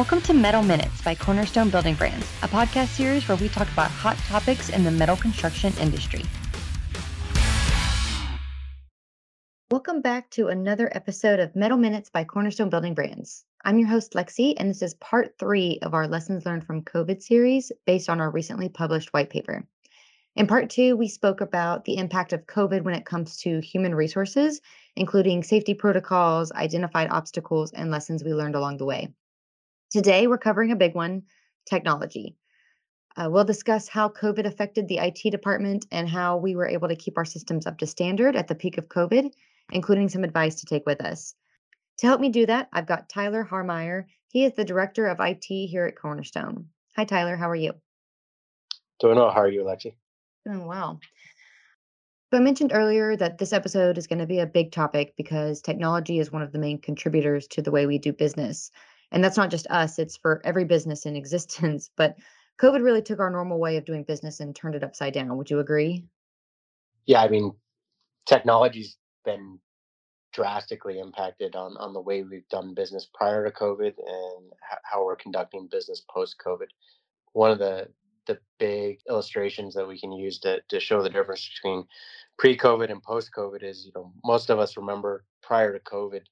Welcome to Metal Minutes by Cornerstone Building Brands, a podcast series where we talk about hot topics in the metal construction industry. Welcome back to another episode of Metal Minutes by Cornerstone Building Brands. I'm your host, Lexi, and this is part three of our Lessons Learned from COVID series based on our recently published white paper. In part two, we spoke about the impact of COVID when it comes to human resources, including safety protocols, identified obstacles, and lessons we learned along the way. Today, we're covering a big one technology. Uh, we'll discuss how COVID affected the IT department and how we were able to keep our systems up to standard at the peak of COVID, including some advice to take with us. To help me do that, I've got Tyler Harmeyer. He is the director of IT here at Cornerstone. Hi, Tyler. How are you? Doing well. How are you, Alexi? Doing well. So I mentioned earlier that this episode is going to be a big topic because technology is one of the main contributors to the way we do business. And that's not just us, it's for every business in existence. But COVID really took our normal way of doing business and turned it upside down. Would you agree? Yeah, I mean, technology's been drastically impacted on on the way we've done business prior to COVID and how we're conducting business post COVID. One of the the big illustrations that we can use to to show the difference between pre-COVID and post-COVID is, you know, most of us remember prior to COVID,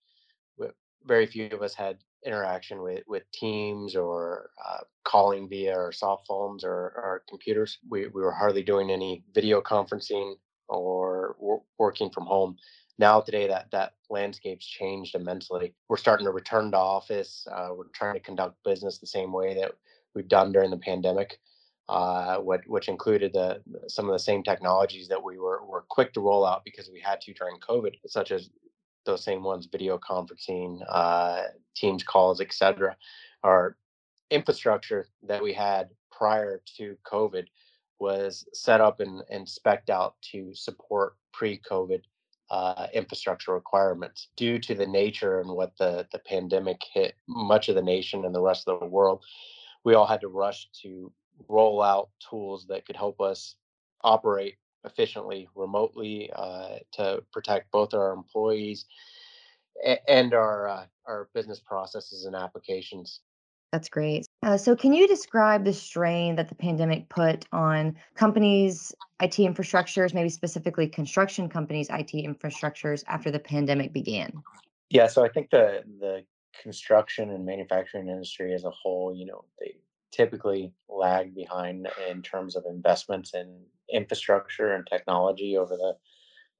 very few of us had interaction with with teams or uh, calling via our soft phones or our computers. We, we were hardly doing any video conferencing or wor- working from home. Now today that that landscape's changed immensely. We're starting to return to office. Uh, we're trying to conduct business the same way that we've done during the pandemic. Uh, what, which included the, some of the same technologies that we were, were quick to roll out because we had to during COVID, such as those same ones, video conferencing, uh, Teams calls, etc. Our infrastructure that we had prior to COVID was set up and, and specced out to support pre-COVID uh, infrastructure requirements. Due to the nature and what the, the pandemic hit much of the nation and the rest of the world, we all had to rush to roll out tools that could help us operate efficiently remotely uh, to protect both our employees and our uh, our business processes and applications. That's great. Uh, so, can you describe the strain that the pandemic put on companies' IT infrastructures, maybe specifically construction companies' IT infrastructures after the pandemic began? Yeah, so I think the the construction and manufacturing industry as a whole, you know, they typically lag behind in terms of investments in infrastructure and technology over the,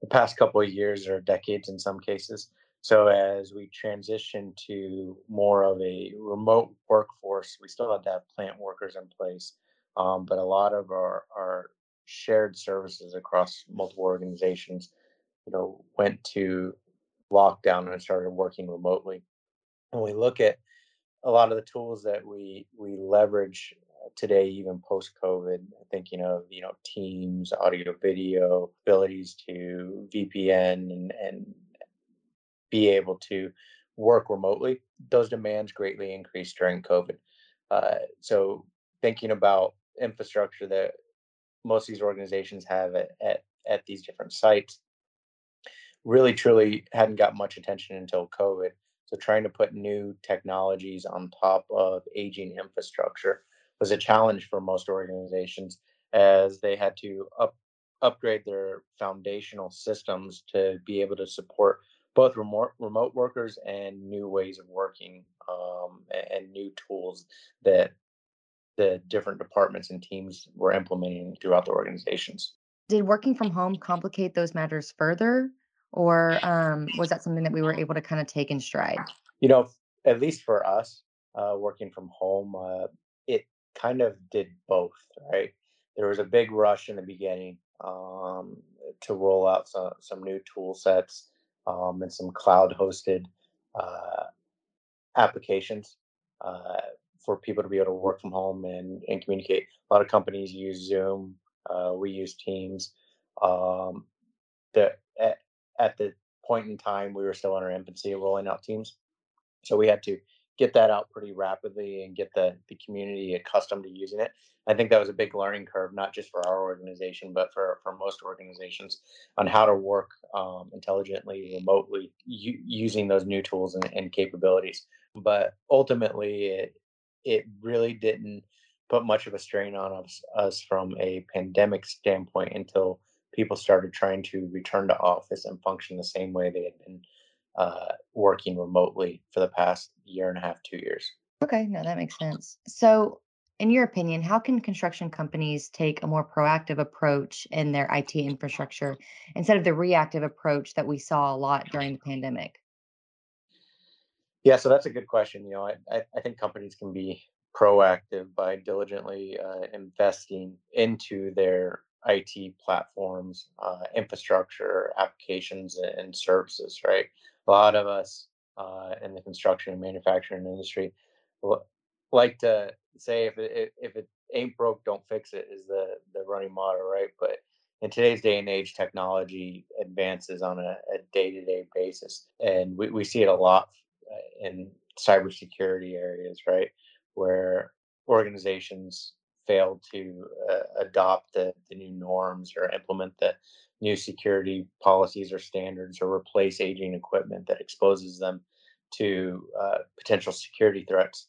the past couple of years or decades in some cases. So as we transition to more of a remote workforce, we still have to have plant workers in place, um, but a lot of our, our shared services across multiple organizations, you know, went to lockdown and started working remotely. When we look at a lot of the tools that we we leverage today, even post COVID, thinking of you know Teams, audio, video, abilities to VPN and, and be able to work remotely. Those demands greatly increased during COVID. Uh, so thinking about infrastructure that most of these organizations have at, at, at these different sites really truly hadn't got much attention until COVID. So trying to put new technologies on top of aging infrastructure was a challenge for most organizations as they had to up, upgrade their foundational systems to be able to support both remote remote workers and new ways of working um, and new tools that the different departments and teams were implementing throughout the organizations. Did working from home complicate those matters further? or um, was that something that we were able to kind of take in stride? You know, at least for us, uh, working from home, uh, it kind of did both, right? There was a big rush in the beginning um, to roll out some, some new tool sets um, and some cloud hosted uh, applications uh, for people to be able to work from home and, and communicate. A lot of companies use Zoom, uh, we use Teams. Um, the, at the point in time we were still in our infancy of rolling out teams so we had to get that out pretty rapidly and get the, the community accustomed to using it. I think that was a big learning curve not just for our organization but for, for most organizations on how to work um, intelligently remotely u- using those new tools and, and capabilities. But ultimately it, it really didn't put much of a strain on us, us from a pandemic standpoint until people started trying to return to office and function the same way they had been uh, working remotely for the past year and a half, two years. Okay, no, that makes sense. So, in your opinion, how can construction companies take a more proactive approach in their IT infrastructure instead of the reactive approach that we saw a lot during the pandemic? Yeah, so that's a good question. You know, I, I, think companies can be proactive by diligently uh, investing into their IT platforms, uh, infrastructure, applications, and services, right? A lot of us uh, in the construction and manufacturing industry like to say if it, if it ain't broke, don't fix it is the, the running motto, right? But in today's day and age, technology advances on a, a day-to-day basis, and we, we see it a lot uh, in cybersecurity areas, right? Where organizations fail to uh, adopt the, the new norms or implement the new security policies or standards or replace aging equipment that exposes them to uh, potential security threats.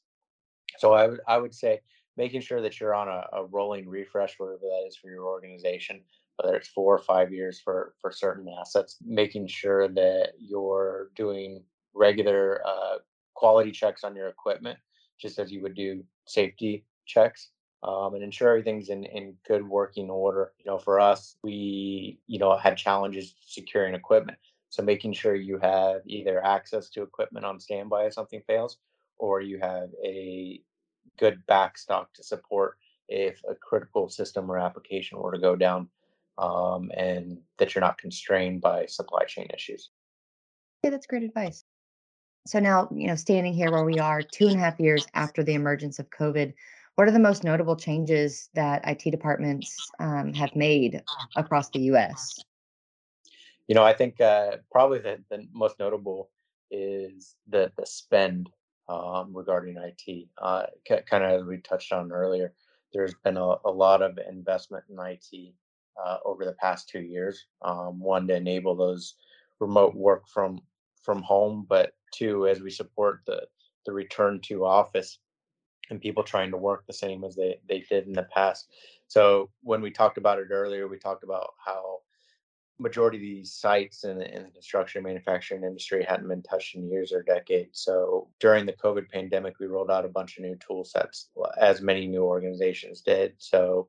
So I would I would say making sure that you're on a, a rolling refresh, whatever that is for your organization, whether it's four or five years for for certain assets, making sure that you're doing regular uh, quality checks on your equipment, just as you would do safety checks. Um, and ensure everything's in, in good working order. You know, for us, we, you know, had challenges securing equipment. So making sure you have either access to equipment on standby if something fails, or you have a good backstock to support if a critical system or application were to go down, um, and that you're not constrained by supply chain issues. Yeah, that's great advice. So now, you know, standing here where we are two and a half years after the emergence of COVID, what are the most notable changes that IT departments um, have made across the US? You know, I think uh, probably the, the most notable is the the spend um, regarding IT. Uh, kind of as we touched on earlier, there's been a, a lot of investment in IT uh, over the past two years. Um, one to enable those remote work from from home, but two as we support the the return to office and people trying to work the same as they they did in the past. So when we talked about it earlier, we talked about how majority of these sites in the, in the construction manufacturing industry hadn't been touched in years or decades. So during the COVID pandemic, we rolled out a bunch of new tool sets, as many new organizations did. So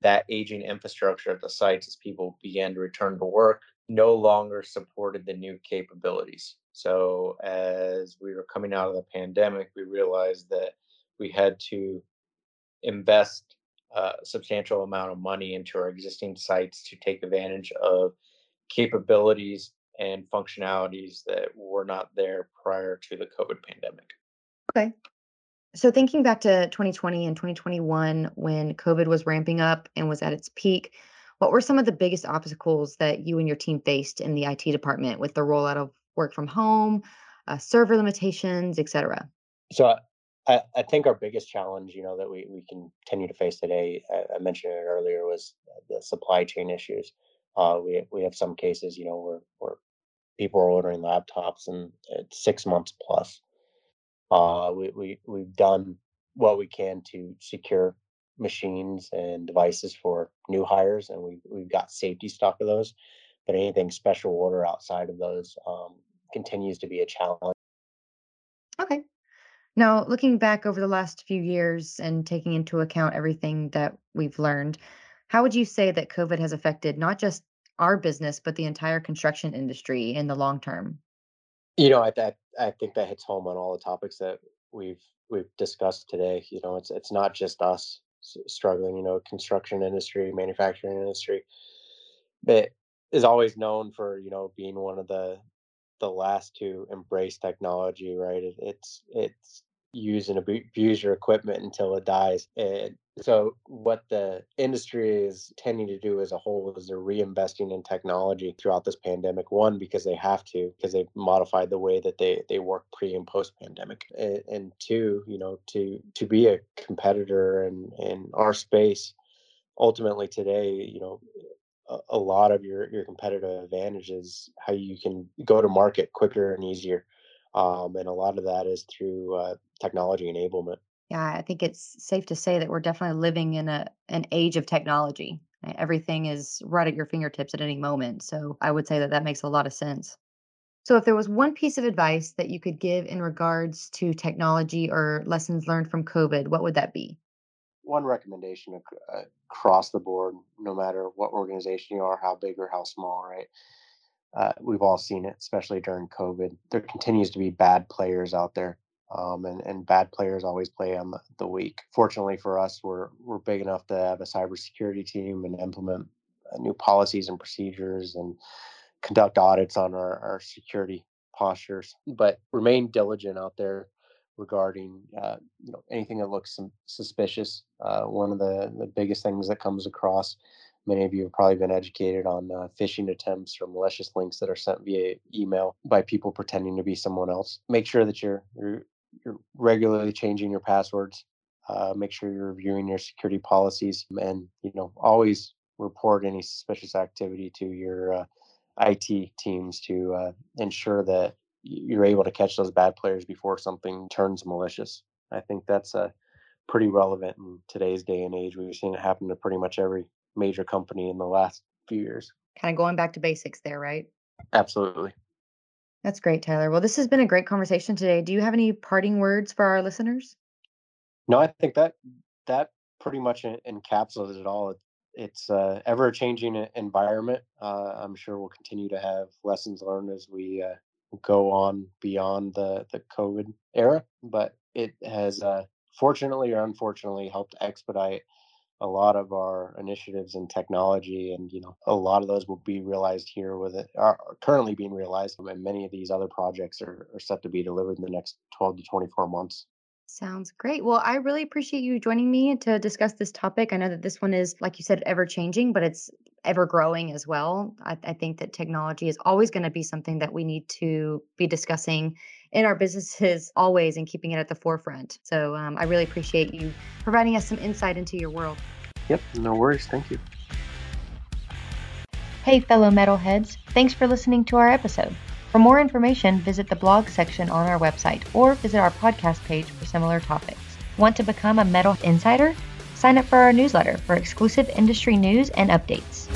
that aging infrastructure at the sites, as people began to return to work, no longer supported the new capabilities. So as we were coming out of the pandemic, we realized that we had to invest a substantial amount of money into our existing sites to take advantage of capabilities and functionalities that were not there prior to the COVID pandemic. Okay. So thinking back to 2020 and 2021 when COVID was ramping up and was at its peak, what were some of the biggest obstacles that you and your team faced in the IT department with the rollout of work from home, uh, server limitations, et cetera? So I, I think our biggest challenge, you know, that we, we continue to face today, I, I mentioned it earlier, was the supply chain issues. Uh, we we have some cases, you know, where where people are ordering laptops and it's six months plus. Uh, we we we've done what we can to secure machines and devices for new hires, and we we've got safety stock of those. But anything special order outside of those um, continues to be a challenge. Okay. Now, looking back over the last few years and taking into account everything that we've learned, how would you say that COVID has affected not just our business, but the entire construction industry in the long term? You know, I that I think that hits home on all the topics that we've we've discussed today. You know, it's it's not just us struggling. You know, construction industry, manufacturing industry that is always known for you know being one of the the last to embrace technology, right? It, it's it's use and abuse your equipment until it dies. And so, what the industry is tending to do as a whole is they're reinvesting in technology throughout this pandemic. One, because they have to, because they've modified the way that they they work pre and post pandemic. And, and two, you know, to to be a competitor in in our space ultimately today, you know, a, lot of your your competitive advantage is how you can go to market quicker and easier, um, and a lot of that is through uh, technology enablement. Yeah, I think it's safe to say that we're definitely living in a an age of technology. Everything is right at your fingertips at any moment. So I would say that that makes a lot of sense. So if there was one piece of advice that you could give in regards to technology or lessons learned from COVID, what would that be? One recommendation uh, across the board, no matter what organization you are, how big or how small, right? Uh, we've all seen it, especially during COVID. There continues to be bad players out there, um, and and bad players always play on the, the weak. Fortunately for us, we're we're big enough to have a cybersecurity team and implement uh, new policies and procedures and conduct audits on our, our security postures. But remain diligent out there regarding uh, you know anything that looks suspicious. Uh, one of the the biggest things that comes across Many of you have probably been educated on uh, phishing attempts or malicious links that are sent via email by people pretending to be someone else. Make sure that you're you're, you're regularly changing your passwords. Uh, make sure you're reviewing your security policies, and you know always report any suspicious activity to your uh, IT teams to uh, ensure that you're able to catch those bad players before something turns malicious. I think that's a pretty relevant in today's day and age. We've seen it happen to pretty much every major company in the last few years. Kind of going back to basics there, right? Absolutely. That's great, Tyler. Well, this has been a great conversation today. Do you have any parting words for our listeners? No, I think that that pretty much encapsulates it all. It's uh, ever changing environment. Uh, I'm sure we'll continue to have lessons learned as we uh, go on beyond the the COVID era, but it has uh, fortunately or unfortunately helped expedite a lot of our initiatives in technology and you know a lot of those will be realized here with it are currently being realized and many of these other projects are, are set to be delivered in the next 12 to 24 months Sounds great. Well, I really appreciate you joining me to discuss this topic. I know that this one is, like you said, ever changing, but it's ever growing as well. I, I think that technology is always going to be something that we need to be discussing in our businesses always and keeping it at the forefront. So um, I really appreciate you providing us some insight into your world. yep no worries thank you Hey, fellow metalheads, thanks for listening to our episode. For more information, visit the blog section on our website or visit our podcast page for similar topics. Want to become a metal insider? Sign up for our newsletter for exclusive industry news and updates.